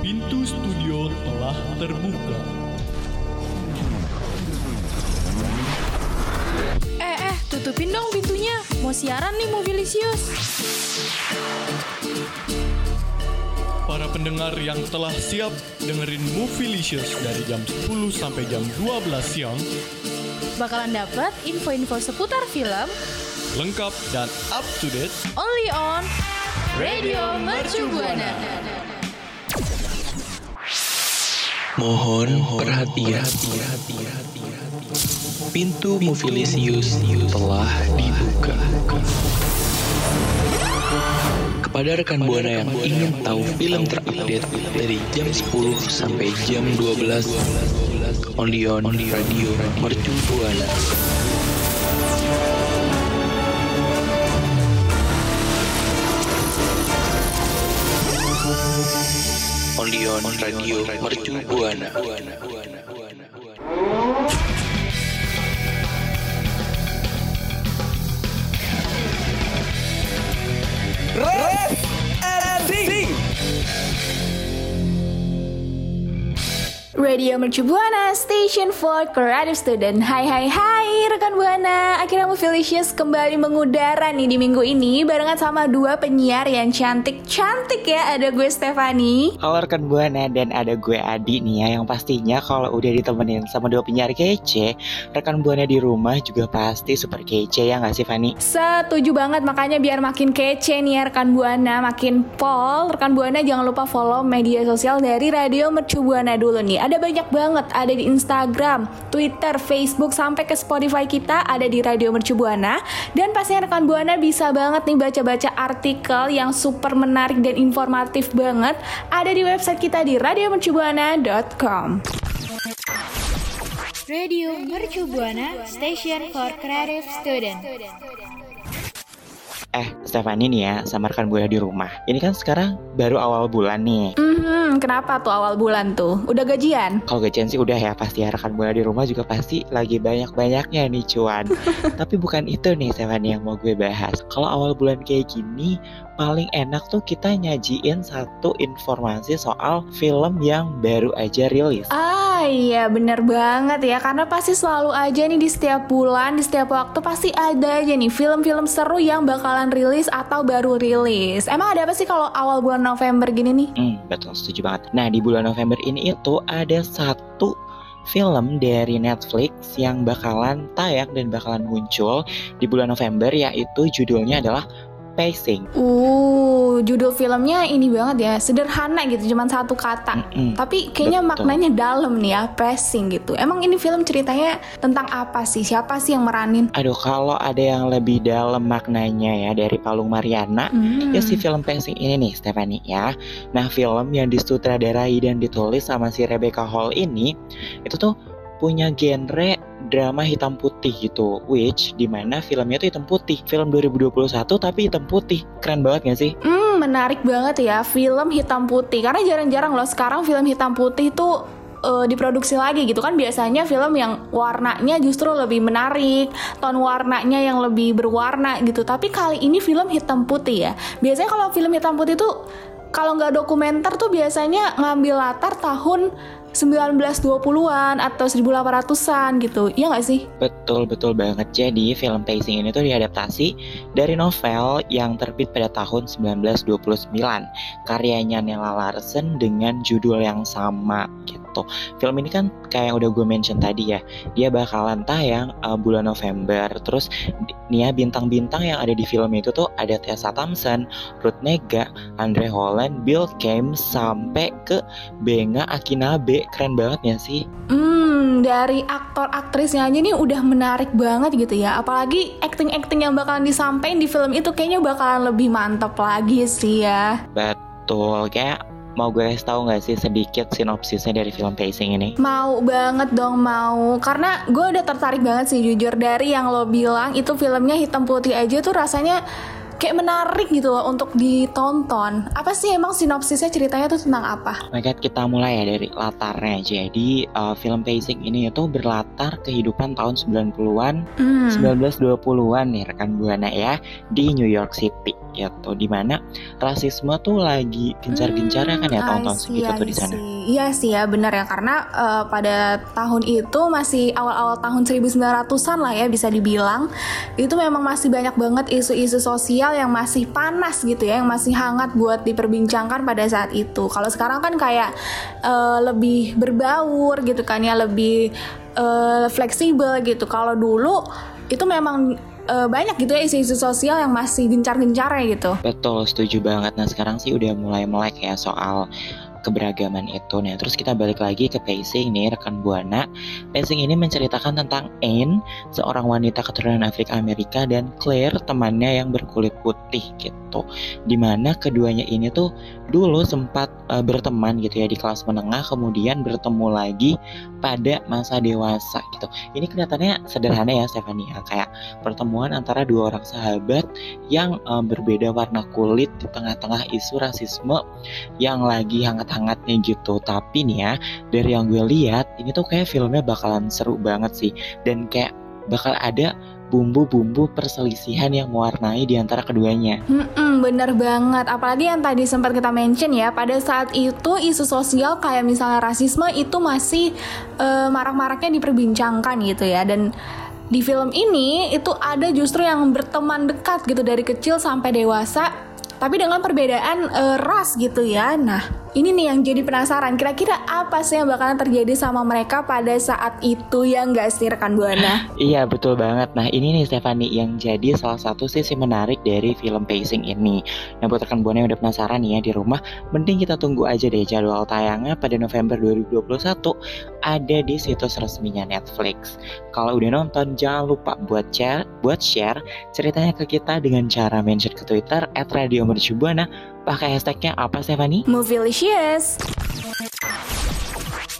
Pintu studio telah terbuka. Eh, eh, tutupin dong pintunya. Mau siaran nih Mobilisius. Para pendengar yang telah siap dengerin Movielicious dari jam 10 sampai jam 12 siang, Bakalan dapat info-info seputar film lengkap dan up to date only on Radio Mercu Buana. Mohon perhatian. Pintu Movilisius telah dibuka. Kepada rekan Buana yang ingin tahu film terupdate dari jam 10 sampai jam 12 only on Radio Mercu Buana. Only on Radio Mercu Buana. Radio Mercu Buana, Station for Creative Student. Hai hai hai rekan Buana, akhirnya Movilicious kembali mengudara nih di minggu ini barengan sama dua penyiar yang cantik-cantik ya. Ada gue Stefani. Halo rekan Buana dan ada gue Adi nih ya yang pastinya kalau udah ditemenin sama dua penyiar kece, rekan Buana di rumah juga pasti super kece ya nggak sih Fani? Setuju banget makanya biar makin kece nih ya rekan Buana, makin pol. Rekan Buana jangan lupa follow media sosial dari Radio Mercu Buana dulu nih. Ada banyak banget, ada di Instagram, Twitter, Facebook sampai ke Spotify kita ada di Radio Mercu Buana. Dan pastinya rekan Buana bisa banget nih baca-baca artikel yang super menarik dan informatif banget ada di website kita di radiomercubuana.com. Radio Mercu Buana, Station for Creative Student. Eh, Stefani nih ya, sama rekan Buana di rumah. Ini kan sekarang baru awal bulan nih. Hmm, kenapa tuh awal bulan tuh? Udah gajian? Kalau gajian sih udah ya, pasti ya rekan Buana di rumah juga pasti lagi banyak-banyaknya nih cuan. Tapi bukan itu nih Stefani yang mau gue bahas. Kalau awal bulan kayak gini, paling enak tuh kita nyajiin satu informasi soal film yang baru aja rilis. Ah iya bener banget ya Karena pasti selalu aja nih di setiap bulan Di setiap waktu pasti ada aja nih Film-film seru yang bakalan rilis atau baru rilis Emang ada apa sih kalau awal bulan November gini nih? Hmm, betul setuju banget. Nah, di bulan November ini itu ada satu film dari Netflix yang bakalan tayang dan bakalan muncul di bulan November yaitu judulnya adalah Pacing. Uh, judul filmnya ini banget ya Sederhana gitu, cuman satu kata Mm-mm. Tapi kayaknya Betul. maknanya dalam nih ya, pressing gitu Emang ini film ceritanya tentang apa sih? Siapa sih yang meranin? Aduh, kalau ada yang lebih dalam maknanya ya dari Palung Mariana, Hmm. ya si film Pacing ini nih Stephanie ya. Nah, film yang disutradarai dan ditulis sama si Rebecca Hall ini itu tuh punya genre drama hitam putih gitu, which di mana filmnya tuh hitam putih, film 2021 tapi hitam putih, keren banget gak sih? Hmm, menarik banget ya film hitam putih karena jarang-jarang loh sekarang film hitam putih itu eh, diproduksi lagi gitu kan biasanya film yang warnanya justru lebih menarik, ton warnanya yang lebih berwarna gitu. Tapi kali ini film hitam putih ya. Biasanya kalau film hitam putih tuh kalau nggak dokumenter tuh biasanya ngambil latar tahun 1920-an atau 1800-an gitu. Iya nggak sih? Betul betul banget. Jadi film Pacing ini tuh diadaptasi dari novel yang terbit pada tahun 1929. Karyanya Nella Larsen dengan judul yang sama gitu. Film ini kan kayak yang udah gue mention tadi ya, dia bakalan tayang uh, bulan November. Terus nih ya bintang-bintang yang ada di film itu tuh ada Tessa Thompson, Ruth Nega, Andre Holland, Bill James sampai ke Benga Akinabe. Keren banget ya sih? Hmm, dari aktor aktrisnya aja nih udah menarik banget gitu ya. Apalagi acting-acting yang bakalan disampaikan di film itu kayaknya bakalan lebih mantap lagi sih ya. Betul, kayak mau gue kasih tahu nggak sih sedikit sinopsisnya dari film Pacing ini? Mau banget dong mau Karena gue udah tertarik banget sih jujur Dari yang lo bilang itu filmnya hitam putih aja tuh rasanya kayak menarik gitu loh untuk ditonton. Apa sih emang sinopsisnya ceritanya tuh tentang apa? Oke, kita mulai ya dari latarnya. Jadi uh, film Pacing ini itu berlatar kehidupan tahun 90-an, Hmm. 1920-an nih rekan Buana ya di New York City gitu. Di mana rasisme tuh lagi gencar-gencarnya kan ya Hmm, tahun-tahun segitu tuh di sana. see. Iya sih ya benar ya karena eh, pada tahun itu masih awal-awal tahun 1900-an lah ya bisa dibilang itu memang masih banyak banget isu-isu sosial yang masih panas gitu ya yang masih hangat buat diperbincangkan pada saat itu. Kalau sekarang kan kayak eh, lebih berbaur gitu kan ya lebih eh, fleksibel gitu. Kalau dulu itu memang eh, banyak gitu ya isu-isu sosial yang masih gencar-gencarnya gitu. Betul, setuju banget. Nah sekarang sih udah mulai melek ya soal keberagaman itu. Nah terus kita balik lagi ke pacing nih rekan buana. Pacing ini menceritakan tentang Anne, seorang wanita keturunan Afrika Amerika dan Claire temannya yang berkulit putih gitu. Di mana keduanya ini tuh dulu sempat eh, berteman gitu ya di kelas menengah, kemudian bertemu lagi pada masa dewasa gitu. Ini kelihatannya sederhana ya Stefania, kayak pertemuan antara dua orang sahabat yang eh, berbeda warna kulit di tengah-tengah isu rasisme yang lagi hangat-hangatnya gitu. Tapi nih ya, dari yang gue lihat, ini tuh kayak filmnya bakalan seru banget sih. Dan kayak bakal ada bumbu-bumbu perselisihan yang mewarnai di antara keduanya. Hmm, bener banget. Apalagi yang tadi sempat kita mention ya, pada saat itu isu sosial kayak misalnya rasisme itu masih eh, marak-maraknya diperbincangkan gitu ya. Dan di film ini itu ada justru yang berteman dekat gitu dari kecil sampai dewasa, tapi dengan perbedaan eh, ras gitu ya. Nah, ini nih yang jadi penasaran. Kira-kira apa sih yang bakalan terjadi sama mereka pada saat itu ya nggak sih rekan buana? Iya betul banget. Nah ini nih Stefani yang jadi salah satu sisi menarik dari film pacing ini. Nah buat rekan buana yang udah penasaran nih ya di rumah, mending kita tunggu aja deh jadwal tayangnya pada November 2021 ada di situs resminya Netflix. Kalau udah nonton jangan lupa buat share, buat share ceritanya ke kita dengan cara mention ke Twitter @radiomercubuana pakai hashtagnya apa Stefani? Movielicious.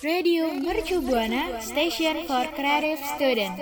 Radio Mercu Buana Station for Creative Student.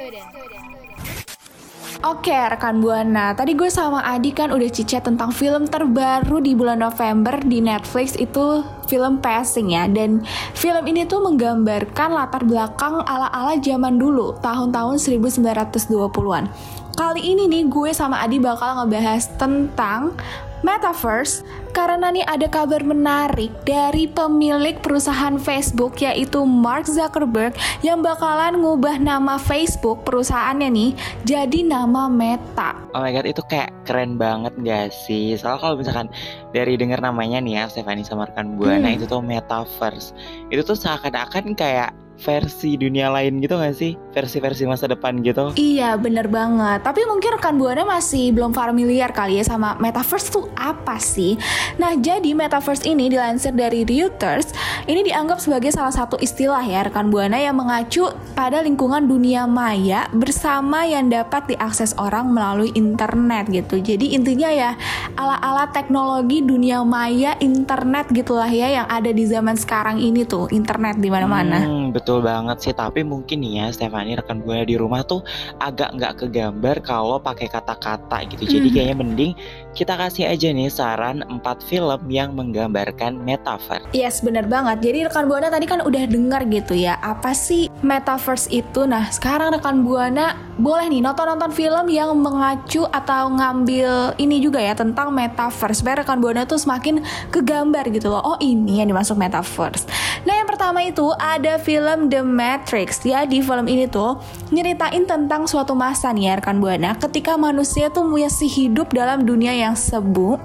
Oke rekan Buana, tadi gue sama Adi kan udah cicat tentang film terbaru di bulan November di Netflix itu film Passing ya Dan film ini tuh menggambarkan latar belakang ala-ala zaman dulu, tahun-tahun 1920-an Kali ini nih gue sama Adi bakal ngebahas tentang Metaverse karena nih ada kabar menarik dari pemilik perusahaan Facebook yaitu Mark Zuckerberg yang bakalan ngubah nama Facebook perusahaannya nih jadi nama Meta. Oh my god itu kayak keren banget gak sih Soalnya kalau misalkan dari denger namanya nih ya Stefani sama rekan Buana Hmm. itu tuh Metaverse Itu tuh seakan-akan kayak versi dunia lain gitu gak sih? Versi-versi masa depan gitu? Iya bener banget. Tapi mungkin rekan Buana masih belum familiar kali ya sama Metaverse tuh apa sih? Nah jadi Metaverse ini dilansir dari Reuters Ini dianggap sebagai salah satu istilah ya rekan Buana yang mengacu pada lingkungan dunia maya Bersama yang dapat diakses orang melalui internet gitu. Jadi intinya ya ala-ala teknologi dunia maya internet gitulah ya Yang ada di zaman sekarang ini tuh internet di mana-mana. Hmm, betul banget sih. Tapi mungkin nih ya Stefani rekan Buana di rumah tuh Agak nggak kegambar kalau pakai kata-kata gitu. Jadi kayaknya mending kita kasih aja nih saran 4 film yang menggambarkan Metaverse Yes, bener banget. Jadi rekan Buana tadi kan udah dengar gitu ya, apa sih metaverse itu? Nah, sekarang rekan Buana boleh nih nonton-nonton film yang mengacu atau ngambil ini juga ya tentang metaverse. Supaya rekan Buana tuh semakin kegambar gitu loh. Oh, ini yang dimaksud metaverse. Nah, yang pertama itu ada film The Matrix. Ya, di film ini tuh nyeritain tentang suatu masa nih ya rekan Buana, ketika manusia tuh masih hidup dalam dunia sebu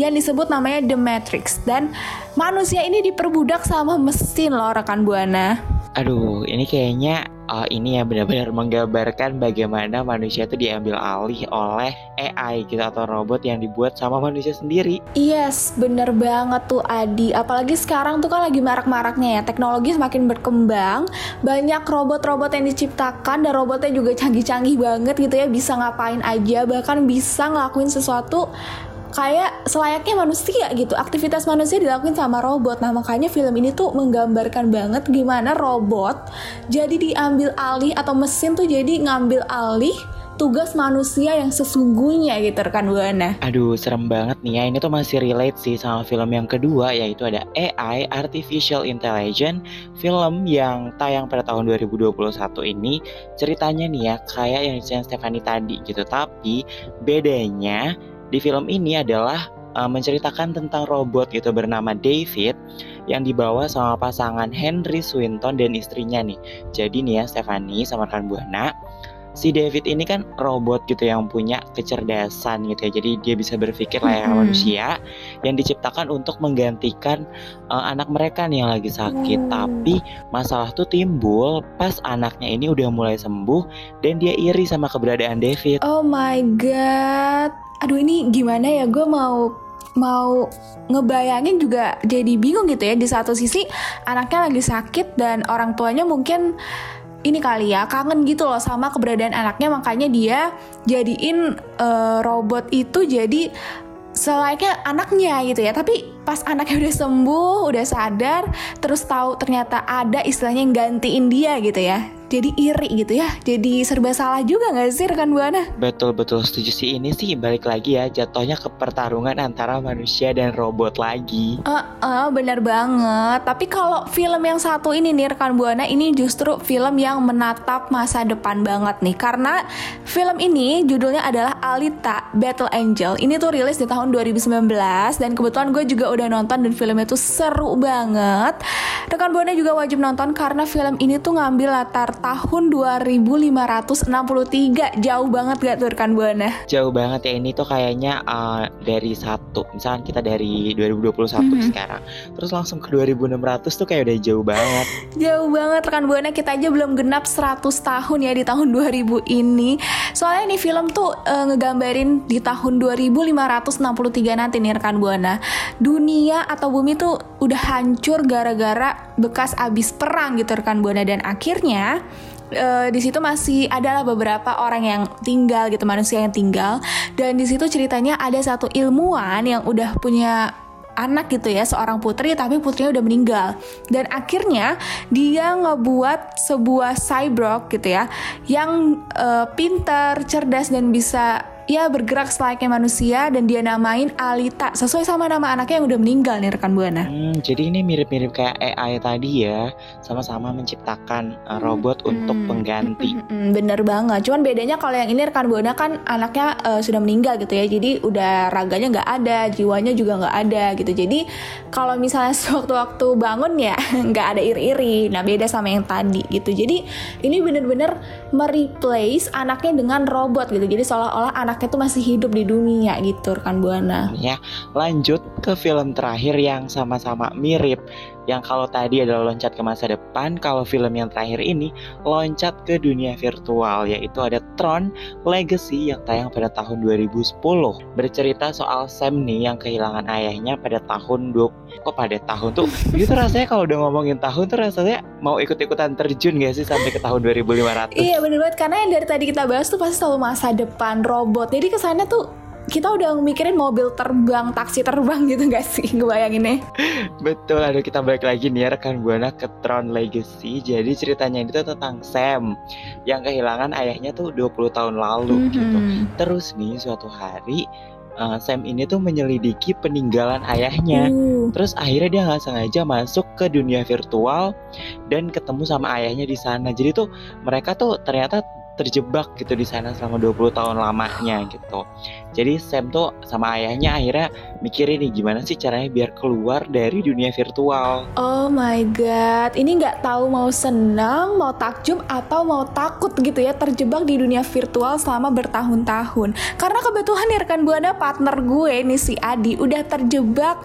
yang disebut namanya The Matrix dan manusia ini diperbudak sama mesin loh rekan Buana. Aduh, ini kayaknya uh, ini ya benar-benar menggambarkan bagaimana manusia itu diambil alih oleh AI gitu atau robot yang dibuat sama manusia sendiri. Yes, bener banget tuh Adi. Apalagi sekarang tuh kan lagi marak-maraknya ya teknologi semakin berkembang, banyak robot-robot yang diciptakan dan robotnya juga canggih-canggih banget gitu ya, bisa ngapain aja, bahkan bisa ngelakuin sesuatu kayak selayaknya manusia gitu aktivitas manusia dilakuin sama robot nah makanya film ini tuh menggambarkan banget gimana robot jadi diambil alih atau mesin tuh jadi ngambil alih tugas manusia yang sesungguhnya gitu rekan Buana. Aduh, serem banget nih ya. Ini tuh masih relate sih sama film yang kedua yaitu ada AI Artificial Intelligence, film yang tayang pada tahun 2021 ini. Ceritanya nih ya kayak yang diceritain Stephanie tadi gitu, tapi bedanya di film ini adalah uh, menceritakan tentang robot gitu bernama David yang dibawa sama pasangan Henry Swinton dan istrinya nih. Jadi nih ya Stephanie sama rekan Buana, si David ini kan robot gitu yang punya kecerdasan gitu ya. Jadi dia bisa berpikir layaknya Hmm. manusia yang diciptakan untuk menggantikan uh, anak mereka nih yang lagi sakit. Oh. Tapi masalah tuh timbul pas anaknya ini udah mulai sembuh dan dia iri sama keberadaan David. Oh my god. Aduh ini gimana ya? Gue mau mau ngebayangin juga jadi bingung gitu ya. Di satu sisi anaknya lagi sakit dan orang tuanya mungkin ini kali ya kangen gitu loh sama keberadaan anaknya. Makanya dia jadiin eh, robot itu jadi selayaknya anaknya gitu ya. Tapi pas anaknya udah sembuh udah sadar terus tahu ternyata ada istilahnya yang gantiin dia gitu ya jadi iri gitu ya jadi serba salah juga nggak sih rekan buana Betul-betul setuju sih ini sih balik lagi ya jatuhnya ke pertarungan antara manusia dan robot lagi. Eh, eh, bener banget. Tapi kalau film yang satu ini nih rekan buana ini justru film yang menatap masa depan banget nih. Karena film ini judulnya adalah Alita Battle Angel. Ini tuh rilis di tahun 2019 dan kebetulan gue juga udah nonton dan filmnya tuh seru banget. Rekan buana juga wajib nonton karena film ini tuh ngambil latar tahun 2563. Jauh banget gak tuh rekan buana? Jauh banget ya ini tuh kayaknya uh, dari satu misalkan kita dari 2021 Mhm. sekarang terus langsung ke 2600 tuh kayak udah jauh banget. Jauh banget rekan Buana kita aja belum genap 100 tahun ya di tahun 2000 ini. Soalnya nih film tuh eh, ngegambarin di tahun 2563 nanti nih rekan Buana. Dunia atau bumi tuh udah hancur gara-gara bekas abis perang gitu rekan Buana dan akhirnya eh, di situ masih adalah beberapa orang yang tinggal gitu manusia yang tinggal. Dan di situ ceritanya ada satu ilmuwan yang udah punya anak gitu ya seorang putri tapi putrinya udah meninggal. Dan akhirnya dia ngebuat sebuah cyborg gitu ya yang eh, pintar cerdas dan bisa ya bergerak selayaknya manusia dan dia namain Alita sesuai sama nama anaknya yang udah meninggal nih rekan buana Hmm, jadi ini mirip-mirip kayak AI tadi ya, sama-sama menciptakan uh, robot untuk Hmm. pengganti. Mm-mm, bener banget cuman bedanya kalau yang ini rekan buana kan anaknya eh, sudah meninggal gitu ya jadi udah raganya nggak ada jiwanya juga nggak ada gitu jadi kalau misalnya sewaktu-waktu bangun ya nggak ada iri-iri nah beda sama yang tadi gitu jadi ini bener-bener mereplace anaknya dengan robot gitu jadi seolah-olah anaknya tuh masih hidup di dunia gitu rekan buana Ya, lanjut ke film terakhir yang sama-sama mirip. Yang kalau tadi adalah loncat ke masa depan, kalau film yang terakhir ini loncat ke dunia virtual, yaitu ada Tron Legacy yang tayang pada tahun 2010. Bercerita soal Sam nih yang kehilangan ayahnya pada tahun 20... Kok pada tahun tuh? Gitu rasanya kalau udah ngomongin tahun tuh rasanya mau ikut-ikutan terjun gak sih sampai ke tahun 2500? Iya bener banget karena yang dari tadi kita bahas tuh pasti selalu masa depan robot. Jadi kesannya tuh kita udah mikirin mobil terbang, taksi terbang gitu gak sih ngebayanginnya? Betul, aduh kita balik lagi nih ya rekan Buana ke Tron Legacy. Jadi ceritanya itu tentang Sam yang kehilangan ayahnya tuh 20 tahun lalu gitu. Mhm. Terus nih suatu hari uh, Sam ini tuh menyelidiki peninggalan ayahnya. Uh, Terus akhirnya dia nggak sengaja masuk ke dunia virtual dan ketemu sama ayahnya di sana. Jadi tuh mereka tuh ternyata terjebak gitu di sana selama 20 tahun lamanya gitu. Jadi Sam tuh sama ayahnya akhirnya mikirin nih gimana sih caranya biar keluar dari dunia virtual. Oh my god, ini nggak tahu mau senang, mau takjub atau mau takut gitu ya terjebak di dunia virtual selama bertahun-tahun. Karena kebetulan ya rekan buana partner gue nih si Adi udah terjebak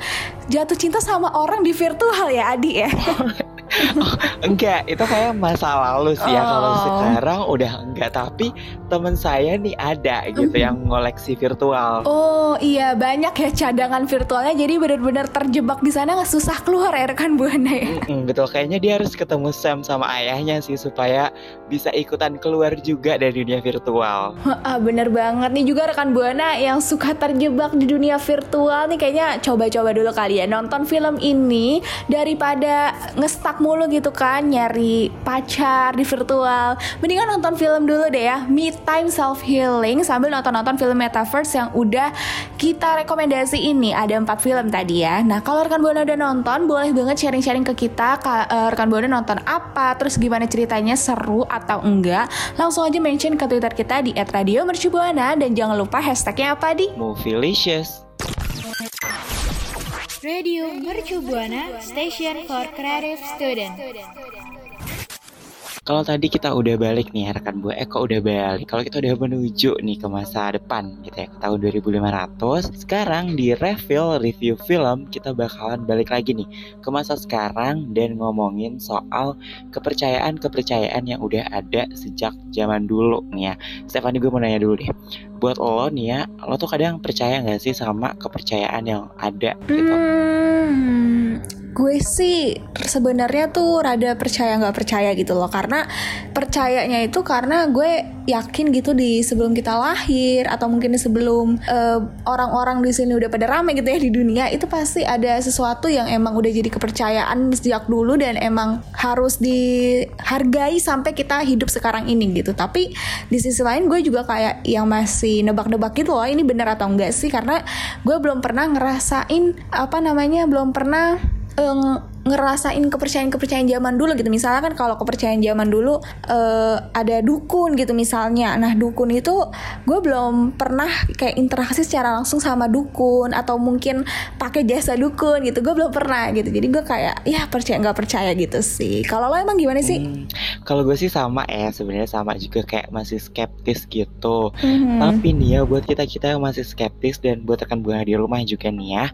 jatuh cinta sama orang di virtual ya Adi ya. Enggak, itu kayak masa lalu sih ya. Kalau Oh. sekarang udah enggak, tapi temen saya nih ada gitu yang ngoleksi virtual. Oh iya banyak ya cadangan virtualnya jadi benar-benar terjebak di sana nggak susah keluar ya rekan buana ya. Mm-mm, betul, kayaknya dia harus ketemu Sam sama ayahnya sih supaya bisa ikutan keluar juga dari dunia virtual. Ah, bener banget nih juga rekan buana yang suka terjebak di dunia virtual nih kayaknya coba-coba dulu kali ya nonton film ini daripada ngestak mulu gitu kan nyari pacar di virtual. Mendingan nonton film dulu deh ya me time self healing sambil nonton-nonton film metaverse yang udah kita rekomendasi ini. Ada empat film tadi ya. Nah kalau rekan buana udah nonton boleh banget sharing-sharing ke kita uh, rekan buana nonton apa terus gimana ceritanya seru atau enggak. Langsung aja mention ke twitter kita di @radiomercubuana dan jangan lupa hashtagnya apa di? Movielicious Radio Mercu Buana Station for Creative Student. Kalau tadi kita udah balik nih rekan buah Eko udah balik. Kalau kita udah menuju nih ke masa depan gitu ya, ke tahun 2500. Sekarang di reveal review film kita bakalan balik lagi nih ke masa sekarang dan ngomongin soal kepercayaan-kepercayaan yang udah ada sejak zaman dulu nih ya. Stefani gue mau nanya dulu deh. Buat lo nih ya, lo tuh kadang percaya gak sih sama kepercayaan yang ada gitu? Hmm, gue sih sebenarnya tuh rada percaya nggak percaya gitu loh. Karena percayanya itu karena gue yakin gitu di sebelum kita lahir atau mungkin sebelum uh, orang-orang di sini udah pada rame gitu ya di dunia itu pasti ada sesuatu yang emang udah jadi kepercayaan sejak dulu dan emang harus dihargai sampai kita hidup sekarang ini gitu. Tapi di sisi lain gue juga kayak yang masih nebak-nebak gitu loh ini bener atau enggak sih? Karena gue belum pernah ngerasain apa namanya belum pernah um, ngerasain kepercayaan-kepercayaan zaman dulu gitu. Misalnya kan kalau kepercayaan zaman dulu uh, ada dukun gitu misalnya. Nah dukun itu gue belum pernah kayak interaksi secara langsung sama dukun atau mungkin pakai jasa dukun gitu. Gue belum pernah gitu. Jadi gue kayak ya percaya nggak percaya gitu sih. Kalau lo emang gimana sih? Hmm, kalau gue sih sama ya sebenarnya sama juga kayak masih skeptis gitu. Hmm. tapi nih ya buat kita kita yang masih skeptis dan buat rekan buah di rumah juga nih ya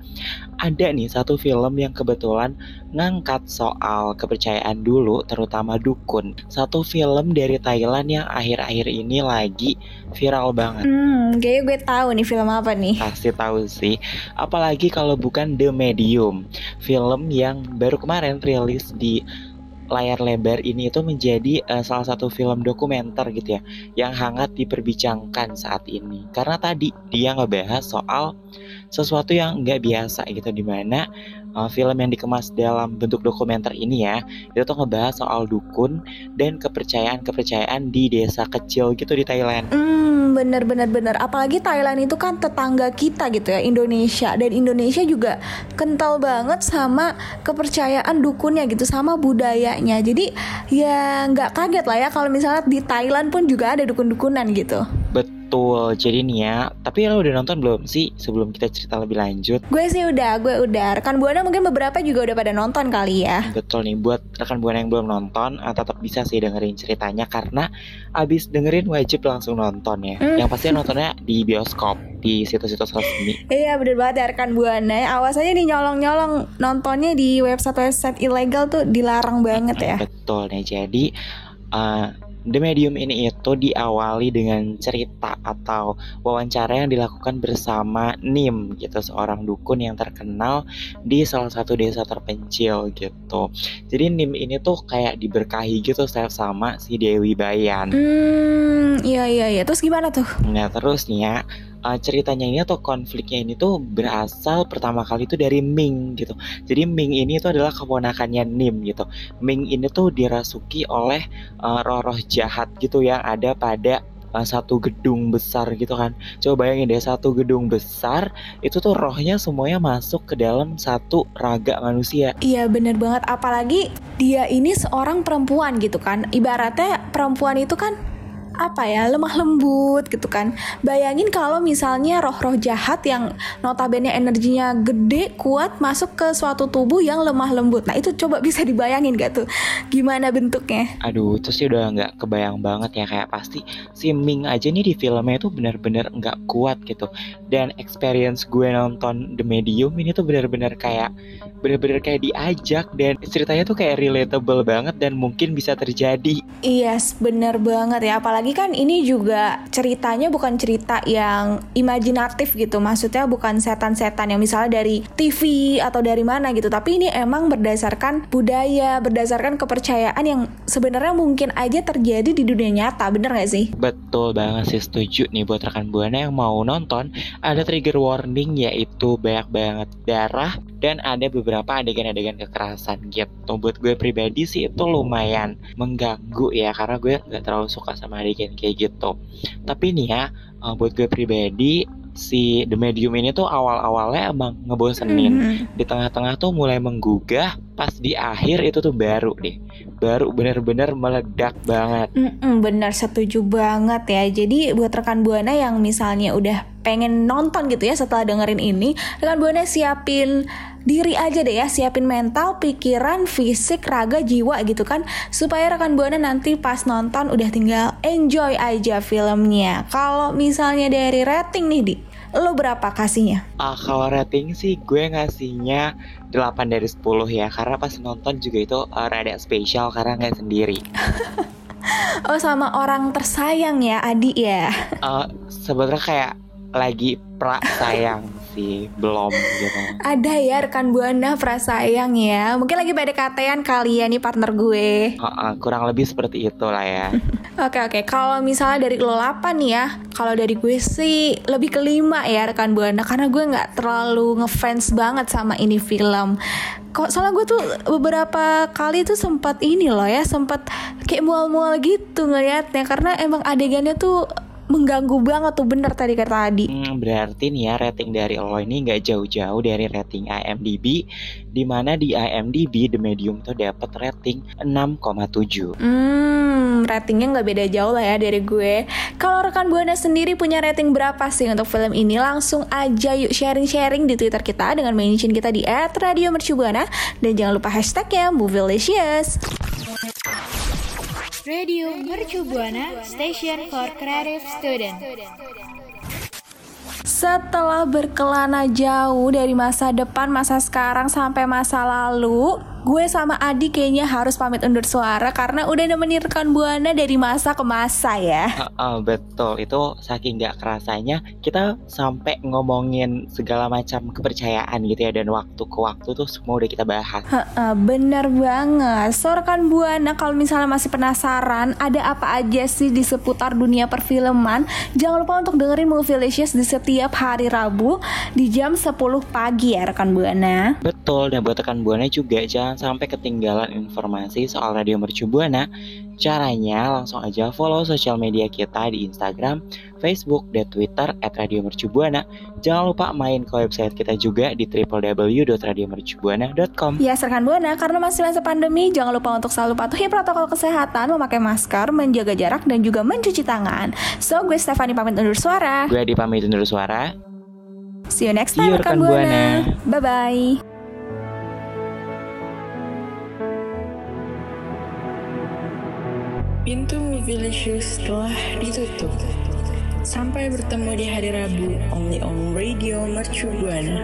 ada nih satu film yang kebetulan ngangkat soal kepercayaan dulu, terutama dukun. Satu film dari Thailand yang akhir-akhir ini lagi viral banget. Hmm, kayaknya gue tahu nih film apa nih. Pasti tahu sih. Apalagi kalau bukan The Medium, film yang baru kemarin rilis di layar lebar ini itu menjadi uh, salah satu film dokumenter gitu ya yang hangat diperbincangkan saat ini karena tadi dia ngebahas soal sesuatu yang nggak biasa gitu di mana uh, film yang dikemas dalam bentuk dokumenter ini ya itu tuh ngebahas soal dukun dan kepercayaan-kepercayaan di desa kecil gitu di Thailand. Hmm, bener bener bener. Apalagi Thailand itu kan tetangga kita gitu ya Indonesia dan Indonesia juga kental banget sama kepercayaan dukunnya gitu sama budayanya. Jadi ya nggak kaget lah ya kalau misalnya di Thailand pun juga ada dukun-dukunan gitu. Betul Betul, jadi nih ya. Tapi lo udah nonton belum sih sebelum kita cerita lebih lanjut? Gue sih udah, gue udah. Rekan Buana mungkin beberapa juga udah pada nonton kali ya. Betul nih, buat rekan Buana yang belum nonton, uh, tetap bisa sih dengerin ceritanya karena abis dengerin wajib langsung nonton ya. Hmm. Yang pasti nontonnya di bioskop, di situs-situs resmi. iya bener banget ya rekan Buana. Awas aja nih nyolong-nyolong nontonnya di website-website ilegal tuh dilarang banget ya. Betul nih, jadi uh, The Medium ini itu diawali dengan cerita atau wawancara yang dilakukan bersama Nim gitu seorang dukun yang terkenal di salah satu desa terpencil gitu. Jadi Nim ini tuh kayak diberkahi gitu sama si Dewi Bayan. Hmm, iya iya iya. Terus gimana tuh? Nah, terus nih ya uh, ceritanya ini atau konfliknya ini tuh berasal pertama kali itu dari Ming gitu. Jadi Ming ini itu adalah keponakannya Nim gitu. Ming ini tuh dirasuki oleh uh, roh-roh jahat gitu yang ada pada uh, satu gedung besar gitu kan. Coba bayangin deh satu gedung besar itu tuh rohnya semuanya masuk ke dalam satu raga manusia. Iya bener banget apalagi dia ini seorang perempuan gitu kan. Ibaratnya perempuan itu kan apa ya lemah lembut gitu kan. Bayangin kalau misalnya roh-roh jahat yang notabene energinya gede kuat masuk ke suatu tubuh yang lemah lembut. Nah itu coba bisa dibayangin gak tuh? Gimana bentuknya? Aduh itu sih udah nggak kebayang banget ya. Kayak pasti si Ming aja nih di filmnya itu benar-benar nggak kuat gitu. Dan experience gue nonton The Medium ini tuh benar-benar kayak benar-benar kayak diajak dan ceritanya tuh kayak relatable banget dan mungkin bisa terjadi. Yes bener banget ya. Apalagi apalagi kan ini juga ceritanya bukan cerita yang imajinatif gitu. Maksudnya bukan setan-setan yang misalnya dari TV atau dari mana gitu. Tapi ini emang berdasarkan budaya berdasarkan kepercayaan yang sebenarnya mungkin aja terjadi di dunia nyata. Bener gak sih? Betul banget sih setuju nih buat rekan buana yang mau nonton. Ada trigger warning yaitu banyak banget darah dan ada beberapa adegan-adegan kekerasan gitu. Buat gue pribadi sih itu lumayan mengganggu ya karena gue nggak terlalu suka sama adegan kayak gitu. Tapi nih ya, uh, buat gue pribadi si The Medium ini tuh awal-awalnya emang ngebosenin. Mhm. Di tengah-tengah tuh mulai menggugah, pas di akhir itu tuh baru deh. Baru bener-bener meledak banget. Mm-mm, benar setuju banget ya. Jadi buat rekan buana yang misalnya udah pengen nonton gitu ya setelah dengerin ini, rekan buana siapin diri aja deh ya, siapin mental, pikiran, fisik, raga, jiwa gitu kan, supaya rekan buana nanti pas nonton udah tinggal enjoy aja filmnya. Kalau misalnya dari rating nih di, lo berapa kasihnya? Ah, kalau rating sih gue ngasihnya 8 dari 10 ya Karena pas nonton juga itu uh, rada spesial karena nggak sendiri Oh sama orang tersayang ya, Adi ya. uh, Sebenarnya kayak lagi pra sayang sih Belum gitu Ada ya rekan buana prasayang ya. Mungkin lagi PDKT-an kali ya nih partner gue. Uh, uh, Kurang lebih seperti itu lah ya Oke oke, kalau misalnya dari lo 8 nih ya, kalau dari gue sih lebih ke 5 ya rekan buana karena gue nggak terlalu ngefans banget sama ini film. Kok soalnya gue tuh beberapa kali tuh sempat ini loh ya, sempat kayak mual-mual gitu ngeliatnya karena emang adegannya tuh mengganggu banget tuh bener tadi kata Adi. Hmm, berarti nih ya rating dari lo ini nggak jauh-jauh dari rating IMDb Di mana di IMDb The Medium tuh dapat rating 6,7 Hmm, ratingnya nggak beda jauh lah ya dari gue. Kalau rekan buana sendiri punya rating berapa sih untuk film ini? Langsung aja yuk sharing-sharing di Twitter kita dengan mention kita di @radiomercubuana dan jangan lupa hashtagnya Movielicious. Radio Mercu Buana Station for Creative Student. Setelah berkelana jauh dari masa depan, masa sekarang sampai masa lalu, gue sama Adi kayaknya harus pamit undur suara karena udah nemenin rekan buana dari masa ke masa ya. Heeh, betul itu saking nggak kerasanya kita sampai ngomongin segala macam kepercayaan gitu ya dan waktu ke waktu tuh semua udah kita bahas. Heeh, bener banget. So rekan buana kalau misalnya masih penasaran ada apa aja sih di seputar dunia perfilman, jangan lupa untuk dengerin Movielicious di setiap hari Rabu di jam 10 pagi ya rekan buana. Betul dan buat rekan buana juga jangan sampai ketinggalan informasi soal Radio Mercu Buana. Caranya langsung aja follow sosial media kita di Instagram, Facebook, dan Twitter at Radio Mercu Buana. Jangan lupa main ke website kita juga di www.radiomercubuana.com. Ya rekan buana karena masih masa pandemi jangan lupa untuk selalu patuhi protokol kesehatan, memakai masker, menjaga jarak dan juga mencuci tangan. So gue Stefani pamit undur suara. Gue dipamit undur suara. See you next See time you, rekan rekan buana. Buana. Pintu Movielicious telah ditutup. Sampai bertemu di hari Rabu, only on Radio Mercu Buana.